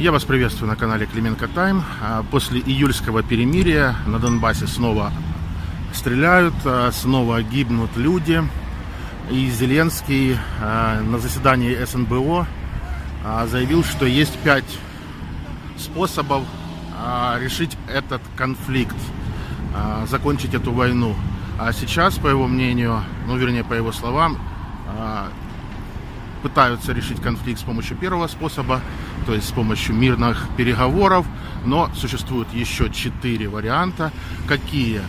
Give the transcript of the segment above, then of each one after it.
Я вас приветствую на канале Клименко Тайм. А, После июльского перемирия на Донбассе снова стреляют, а, снова гибнут люди. И Зеленский а, на заседании СНБО заявил, что есть пять способов решить этот конфликт, закончить эту войну. А сейчас, по его мнению, ну вернее по его словам, пытаются решить конфликт с помощью первого способа, то есть с помощью мирных переговоров, но существует еще четыре варианта. Какие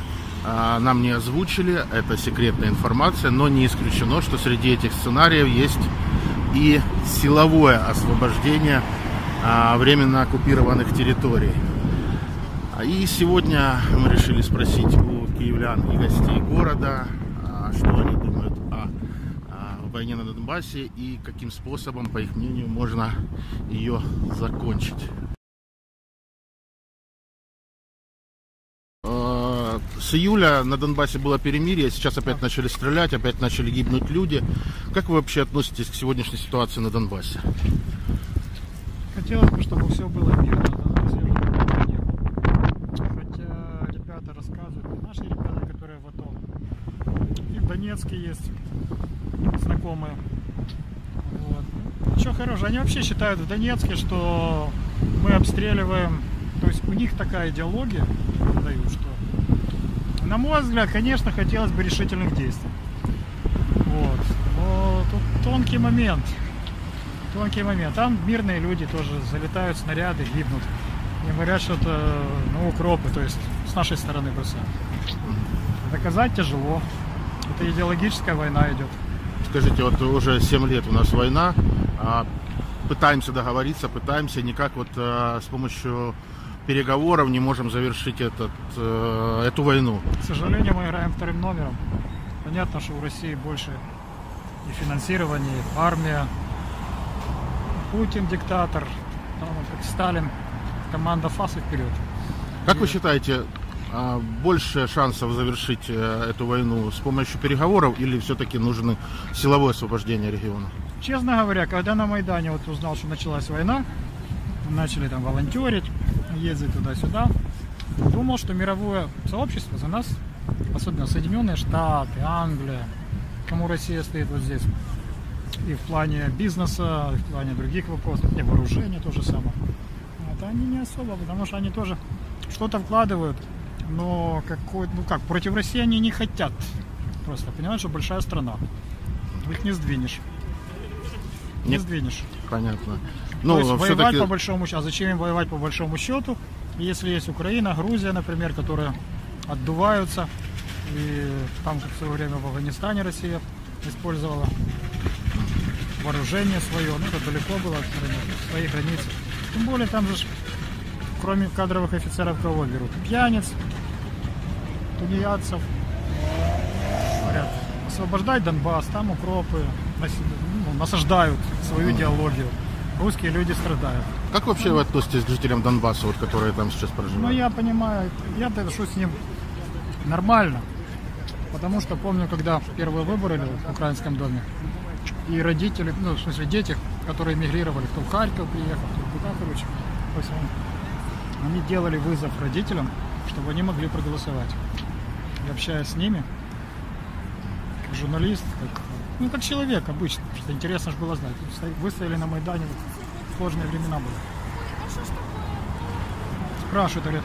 а, нам не озвучили, это секретная информация, но не исключено, что среди этих сценариев есть и силовое освобождение а, временно оккупированных территорий. А, И сегодня мы решили спросить у киевлян и гостей города, что они думают войне на Донбассе и каким способом, по их мнению, можно ее закончить. Э, С июля на Донбассе было перемирие, сейчас опять начали стрелять, опять начали гибнуть люди. Как вы вообще относитесь к сегодняшней ситуации на Донбассе? Хотелось бы, чтобы все было мирно, на воздухе. Хотя ребята рассказывают, наши ребята, которые в АТО, и в Донецке есть знакомые. Вот. Ничего хорошего. Они вообще считают в Донецке, что мы обстреливаем, то есть у них такая идеология дают, что на мой взгляд, конечно, хотелось бы решительных действий. Вот. Но тут тонкий момент. Тонкий момент. Там мирные люди тоже залетают снаряды, гибнут. И говорят, что это ну, укропы, то есть с нашей стороны бросают. Доказать тяжело. Это идеологическая война идет. Скажите, вот уже 7 лет у нас война, а пытаемся договориться, пытаемся, никак вот э, с помощью переговоров не можем завершить этот, э, эту войну. К сожалению, мы играем вторым номером. Понятно, что у России больше и финансирование, и армия. Путин диктатор, там, как Сталин, команда ФАС и вперед. Как вы считаете, больше шансов завершить э, эту войну с помощью переговоров или все-таки нужно силовое освобождение региона? Честно говоря, когда на Майдане вот узнал, что началась война, начали там волонтерить, ездить туда-сюда, думал, что мировое сообщество за нас, особенно Соединенные Штаты, Англия, кому Россия стоит вот здесь, и в плане бизнеса, и в плане других вопросов, и вооружения то же самое. Это они не особо, потому что они тоже что-то вкладывают, но какой, ну как, против России они не хотят. Просто понимаешь, что большая страна. Их не сдвинешь. Не Нет. сдвинешь. Понятно. То есть Ну, воевать по большому счету. А зачем им воевать по большому счету, если есть Украина, Грузия, например, которые отдуваются. И там, как в свое время в Афганистане Россия использовала вооружение свое, ну это далеко было от границ, своих границ. Тем более там же, кроме кадровых офицеров, кого берут? Пьяниц, тунеядцев. Говорят, освобождать Донбасс, там укропы ну, насаждают свою идеологию. Русские люди страдают. как вообще вы относитесь к жителям Донбасса, вот, которые там сейчас проживают? Ну, я понимаю, я отношусь с ним нормально. Потому что помню, когда первые выборы были в украинском доме, и родители, ну, в смысле, дети, которые мигрировали, кто в Харьков приехал, кто куда, короче, они делали вызов родителям, чтобы они могли проголосовать. И общаясь с ними, как журналист, как, ну, как человек обычно, что интересно же было знать. Выстояли на Майдане, сложные времена были. Спрашивают, говорят,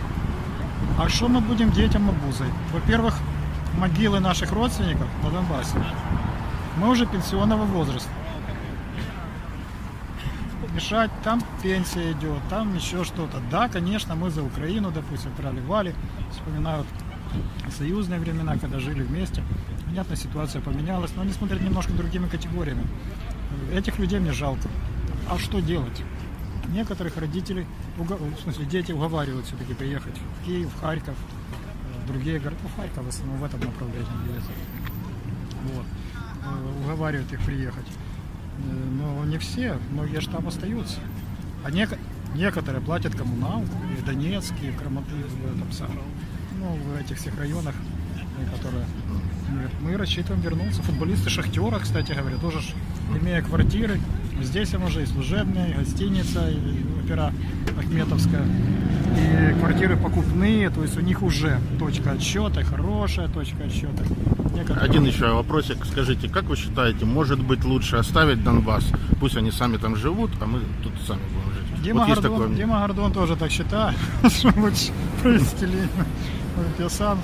а что мы будем детям обузой? Во-первых, могилы наших родственников на Донбассе. Мы уже пенсионного возраста. Мешать, там пенсия идет, там еще что-то. Да, конечно, мы за Украину, допустим, трали-вали, вспоминают союзные времена, когда жили вместе. Понятно, ситуация поменялась, но они смотрят немножко другими категориями. Этих людей мне жалко. А что делать? Некоторых родителей, в смысле дети уговаривают все-таки приехать в Киев, в Харьков, э, другие города, ну, Харьков в основном в этом направлении ездят. Вот. Э, Уговаривают их приехать. Э, Но не все, многие же там остаются. А нек- некоторые платят коммуналку, и в Донецке, и в Краматы, в этом самом, ну, в этих всех районах, э, которые мы рассчитываем вернуться. Футболисты Шахтера, кстати говоря, тоже имея квартиры, здесь им уже и служебная, и гостиница, и опера Ахметовская. И квартиры покупные, то есть у них уже точка отсчета, хорошая точка отсчета. Некоторые- Один еще вопросик. Скажите, как вы считаете, может быть лучше оставить Донбасс? Пусть они сами там живут, а мы тут сами будем жить. Дима, вот Гордон, такое. Дима Гордон тоже так считает, что лучше провести линию. Я сам,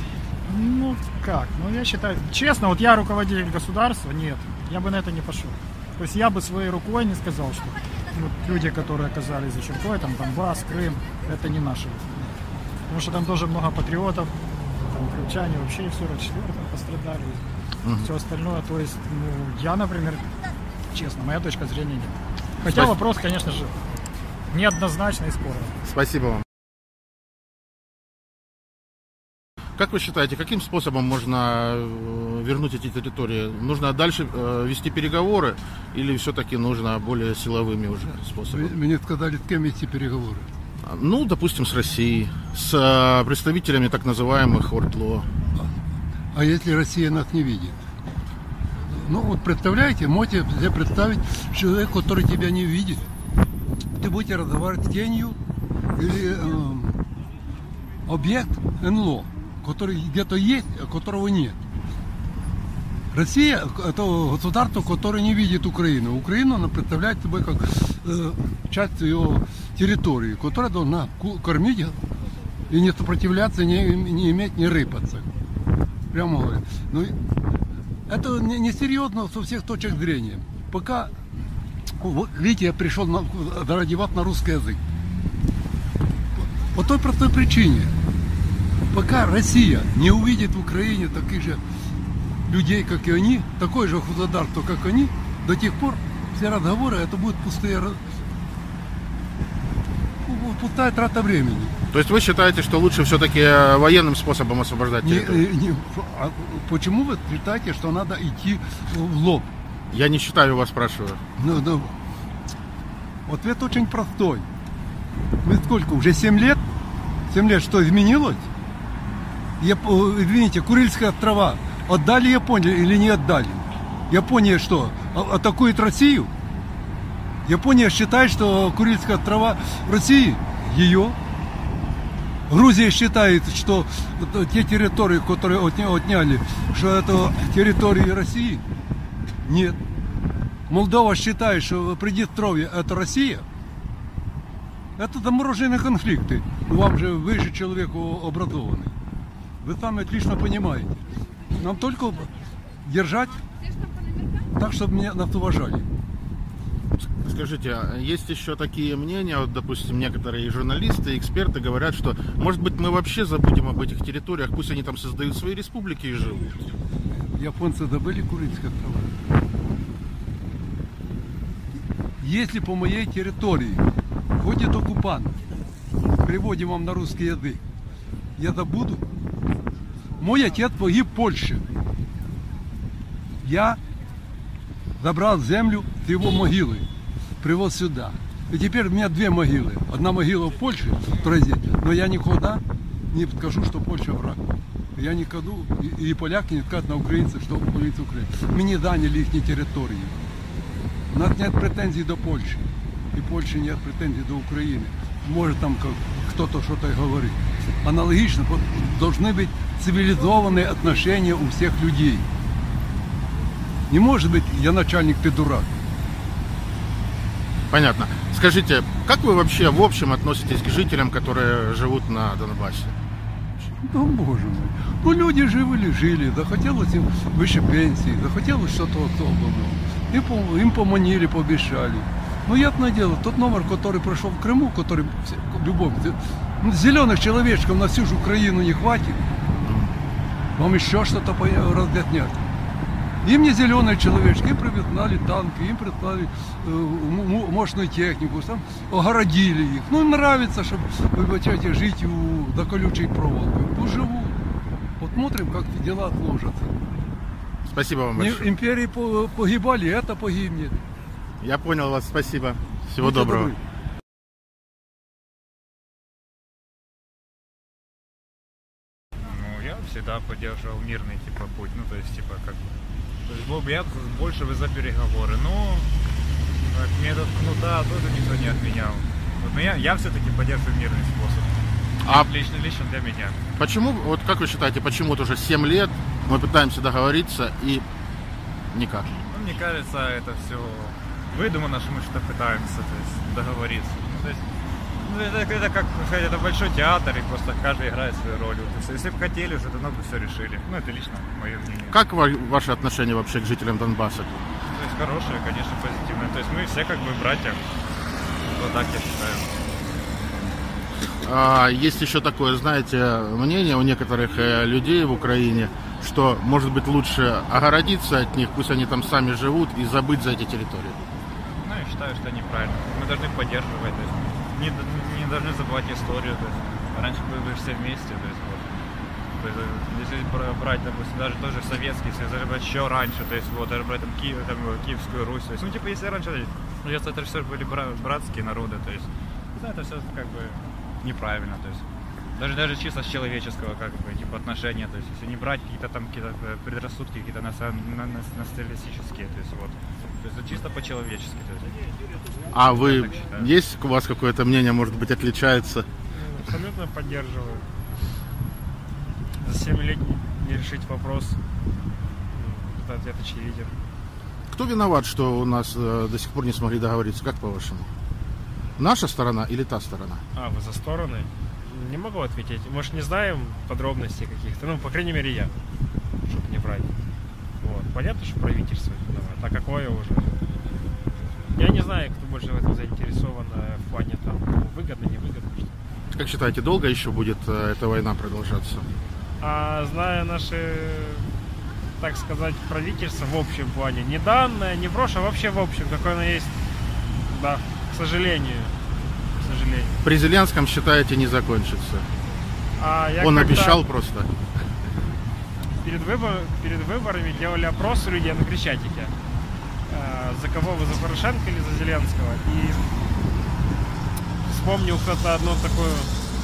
ну как, ну я считаю, честно, вот я руководитель государства, нет, я бы на это не пошел. То есть я бы своей рукой не сказал, что вот люди, которые оказались за чертой, там Донбасс, Крым, это не наши. Потому что там тоже много патриотов, там крымчане вообще в 44-м пострадали, все остальное. То есть, ну, я, например, честно, моя точка зрения нет. Хотя Спасибо. вопрос, конечно же, неоднозначный и спорный. Спасибо вам. Как вы считаете, каким способом можно э, вернуть эти территории? Нужно дальше э, вести переговоры или все-таки нужно более силовыми уже способами? Мне сказали, с кем вести переговоры. Ну, допустим, с Россией, с э, представителями так называемых ОРТЛО. А если Россия нас не видит? Ну вот представляете, можете себе представить человек, который тебя не видит. Ты будете разговаривать с тенью или эм, объект НЛО, который где-то есть, а которого нет. Россия – это государство, которое не видит Украину. Украину она представляет собой как э, часть ее территории, которая должна кормить и не сопротивляться, не, не иметь, не рыпаться. Прямо говорю. Ну, это не- несерьезно со всех точек зрения. Пока, видите, я пришел на, ради вас на русский язык. По той простой причине. Пока Россия не увидит в Украине таких же людей, как и они, такое же государство, как они, до тех пор все разговоры это будут пустые, пустая трата времени. То есть вы считаете, что лучше все-таки военным способом освобождать Не- территорию? э, не- а почему вы считаете, что надо идти в лоб? Я не считаю, вас спрашиваю. Ну, ну, ответ очень простой. Мы сколько, уже 7 лет? 7 лет что, изменилось? Я, извините, Курильские острова отдали Японии или не отдали? Япония что, а- атакует Россию? Япония считает, что Курильские острова России ее. Грузия считает, что те территории, которые отня- отняли, что это территории России. Нет. Молдова считает, что Приднестровье это Россия. Это замороженные конфликты. Вам же вы же человек образованный. Вы сами отлично понимаете. Нам только держать так, чтобы меня нас уважали. Скажите, а есть еще такие мнения, вот, допустим, некоторые журналисты, эксперты говорят, что, может быть, мы вообще забудем об этих территориях, пусть они там создают свои республики и живут. Японцы добыли Курильские острова. Если по моей территории ходит оккупант, переводим вам на русский язык, я забуду. Мой отец погиб в Польше. Я забрал землю с его могилы, привез сюда. И теперь у меня две могилы. Одна могила в Польше, вторая здесь. Но я никогда не скажу, что Польша враг. Я не кладу, и, и поляки не скажут на украинцев, что украинцы Украины. Мы не заняли их территорию. У нас нет претензий до Польши. И Польши нет претензий до Украины. Может там как- кто-то что-то и говорит. Аналогично должны быть цивилизованные отношения у всех людей. Не может быть, я начальник, ты дурак. Понятно. Скажите, как вы вообще в общем относитесь к жителям, которые живут на Донбассе? Ну, боже мой. Ну, люди жили, жили, захотелось им выше пенсии, захотелось что-то особенного. И по- им поманили, пообещали. Ну, ясное дело, тот номер, который прошел в Крыму, который в любом... ну, Зеленых человечков на всю же Украину не хватит. Вам еще что-то разготнять. Им не зеленые человечки, им прислали танки, им прислали э, мощную технику, там огородили их. Ну, им нравится, чтобы, вибачайте, жить у, за колючей проволокой. Пусть живут. Посмотрим, как дела сложатся. Спасибо вам большое. империи по- погибали, это погибнет. Я понял вас, спасибо. Всего Будьте доброго. добры. Всегда поддерживал мирный типа путь, ну то есть типа как бы. То есть был бы я больше бы за переговоры, но как метод кнута тоже никто не отменял. Вот, но я, я все-таки поддерживаю мирный способ. А Лично, лично для меня. почему, вот как вы считаете, почему вот уже 7 лет мы пытаемся договориться и никак? Ну, мне кажется, это все выдумано, что мы что-то пытаемся то есть, договориться. Ну, то есть, ну, это, это как сказать, это большой театр, и просто каждый играет свою роль. Вот, если бы хотели, уже давно бы все решили. Ну, это лично мое мнение. Как ва- ваше отношение вообще к жителям Донбасса? То есть хорошее, конечно, позитивное. То есть мы все как бы братья. Вот так я считаю. А, есть еще такое, знаете, мнение у некоторых э, людей в Украине, что, может быть, лучше огородиться от них, пусть они там сами живут, и забыть за эти территории. Ну, я считаю, что неправильно. Мы должны поддерживать, не, не должны забывать историю. То есть, раньше были бы все вместе, то есть вот. То есть, э, если бра- брать, допустим, даже тоже советский союз, даже брать еще раньше, то есть вот даже брать там, Киев, там э, Киевскую Русь, то есть, ну типа если раньше, ну, если это все были бра- братские народы, то есть, ну, это все как бы неправильно, то есть. Даже, даже чисто с человеческого как бы, типа отношения, то есть если не брать какие-то там какие-то э, предрассудки, какие-то национ- на- на- националистические, то есть вот. То есть это чисто по-человечески. То есть. А вы, есть у вас какое-то мнение, может быть, отличается? Абсолютно поддерживаю. За 7 лет не- решить вопрос. Это ответ очевиден. Кто виноват, что у нас э, до сих пор не смогли договориться, как по-вашему? Наша сторона или та сторона? А, вы за стороны? Не могу ответить. Может, не знаем подробностей каких-то. Ну, по крайней мере, я. Чтобы не врать. Вот. Понятно, что правительство виноват. А какое уже? Я не знаю, кто больше в этом заинтересован э, в плане там выгодно, невыгодно. Что. Как считаете, долго еще будет э, эта война продолжаться? А зная наши, так сказать, правительство в общем плане, не данное, не прошлое, а вообще в общем, какое оно есть, да, к сожалению, к сожалению. При Зеленском, считаете, не закончится? А я Он когда обещал просто. Перед, выбор- перед выборами делали опрос у людей на Крещатике. За кого вы, за Порошенко или за Зеленского? И вспомнил кто-то одно такой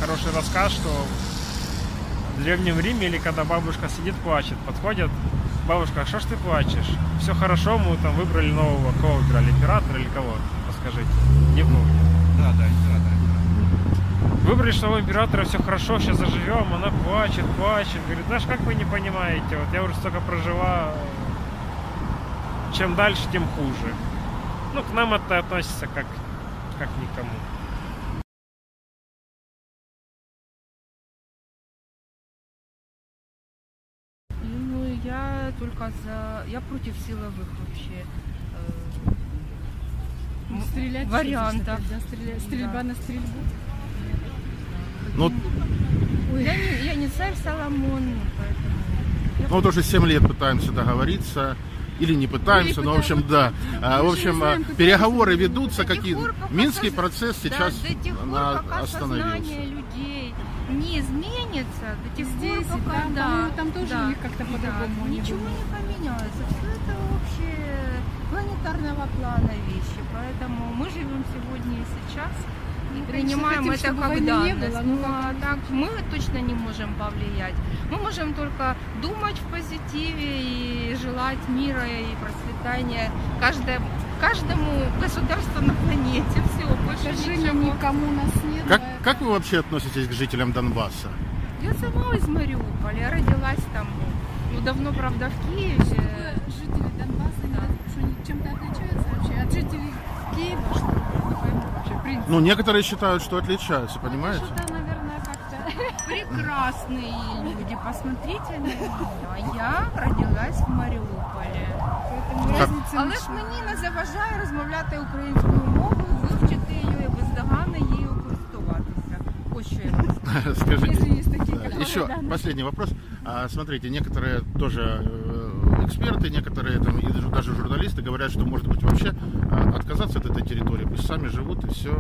хороший рассказ, что в Древнем Риме или когда бабушка сидит, плачет, подходят, бабушка, а что ж ты плачешь? Все хорошо, мы там выбрали нового, кого выбрали, императора или кого? Подскажите. Не помню. Да, да, император. Выбрали, что у императора все хорошо, сейчас заживем, она плачет, плачет. Говорит, знаешь, как вы не понимаете, вот я уже столько прожила, чем дальше, тем хуже. Ну, к нам это относится как, как никому. Ну, я только за... Я против силовых вообще э, м- Стрелять вариантов. да, стреля- Стрельба Да. на стрельбу. Ну, Я не, я не царь Соломон, поэтому... ну вот уже 7 лет пытаемся договориться. Или не пытаемся, Или но в общем, да. А, В общем, а, переговоры ведутся, какие пор, Минский процесс Да, сейчас до тех пор, на- пока сознание остановился. людей не изменится, до тех Здесь пор, пока, да, по-моему, там тоже да, у них как-то да, по-другому не ничего не поменяется. Все это общие планетарного плана вещи, поэтому мы живем сегодня и сейчас Мы, принимаем конечно, это хотим, чтобы как данность. было, ну но а как-то так мы точно не можем повлиять. Мы можем только думать в позитиве и желать мира и процветания каждое- каждому государству на планете. Все, больше Сожалению, ничего. никому нас нет. Как, как вы вообще относитесь к жителям Донбасса? Я сама из Мариуполя, я родилась там. Ну, давно, правда, в Киеве. Ну, некоторые считают, что отличаются, понимаете? Что-то, наверное, как-то... Прекрасные люди, посмотрите на меня. Я родилась в Маріуполі. Поэтому Как- разницы Але ж мені не заважає розмовляти українською мовою, вивчити її і бездоганно її користуватися. Ось що я вам скажу. Скажите. Если есть такие, Да, которые, Еще да, на- последний вопрос. А, смотрите, некоторые тоже э, эксперты, некоторые там, и даже- журналисты говорят, что может быть вообще а, отказаться от этой территории, пусть сами живут и все.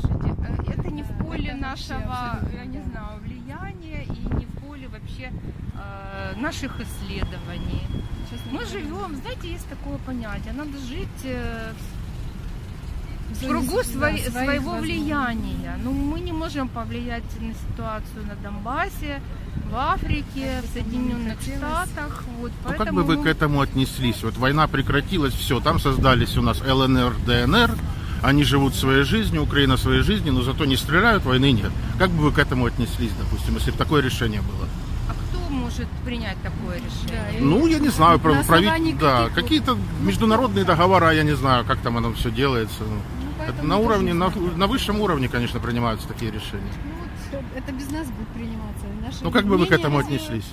Слушайте, э, это не в поле нашего, я не да. знаю, влияния и не в поле вообще э, наших исследований. честно Мы живем, знаете, есть такое понятие, надо жить э, в кругу своих своего влияния. Ну, мы не можем повлиять на ситуацию на Донбассе, в Африке, в Соединенных. Штатах. Вот, Ну, как поэтому бы вы мы- к этому отнеслись? Вот война прекратилась, все, там создались у нас ЛНР, ДНР, они живут своей жизнью, Украина своей жизнью, но зато не стреляют, войны нет. Как бы вы к этому отнеслись, допустим, если бы такое решение было? А кто может принять такое решение? Ну, я не знаю, про, На прави- основании да, какие-то международные договора, я не знаю, как там оно все делается. Ну, Ну, поэтому на уровне, не на, знаю. на высшем уровне, конечно, принимаются такие решения. Ну, вот это без нас будет приниматься. Наше Ну, как бы вы к этому отнеслись?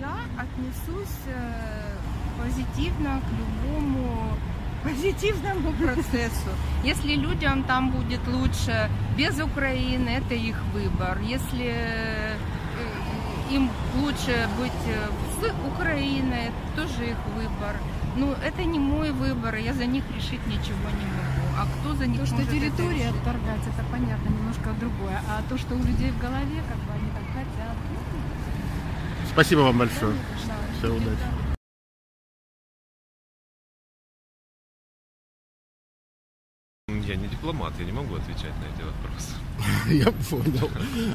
Я отнесусь э, позитивно к любому позитивному процессу. Если людям там будет лучше без Украины, это их выбор. Если э, им лучше быть э, с Украиной, это тоже их выбор. Ну, это не мой выбор, я за них решить ничего не могу. А кто за них То, что это территория решить? отторгать, это понятно, немножко другое. А то, что у людей в голове, как бы они так хотят. Спасибо вам большое. да. Всего удачи. Я не дипломат, я не могу отвечать на эти вопросы. Я понял.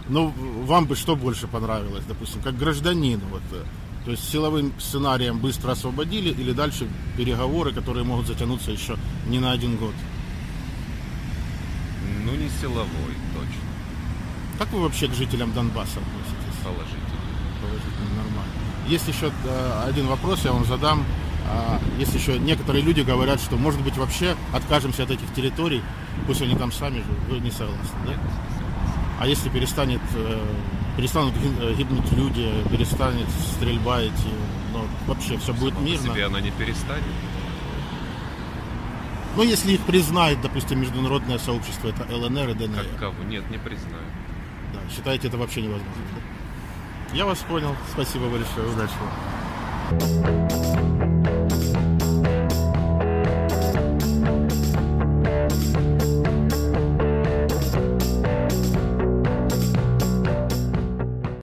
Ну, вам бы что больше понравилось, допустим, как гражданин, вот, э, то есть силовым сценарием быстро освободили или дальше переговоры, которые могут затянуться еще не на один год? Ну, не силовой, точно. Как вы вообще к жителям Донбасса относитесь? Положительно. Положительно, нормально. Есть еще э, один вопрос, я вам задам. А, Есть еще некоторые люди говорят, что, может быть, вообще откажемся от этих территорий, пусть они там сами живут. Вы не согласны, да? Нет, А если перестанет, э, перестанут э, гибнуть люди, перестанет стрельба идти, ну, вообще все будет само по мирно. себе она не перестанет. Ну, если их признает, допустим, международное сообщество, это ЛНР и ДНР. Как кого? Нет, не признаю. Да, считаете, это вообще невозможно? Я вас понял. Спасибо большое. Удачи вам.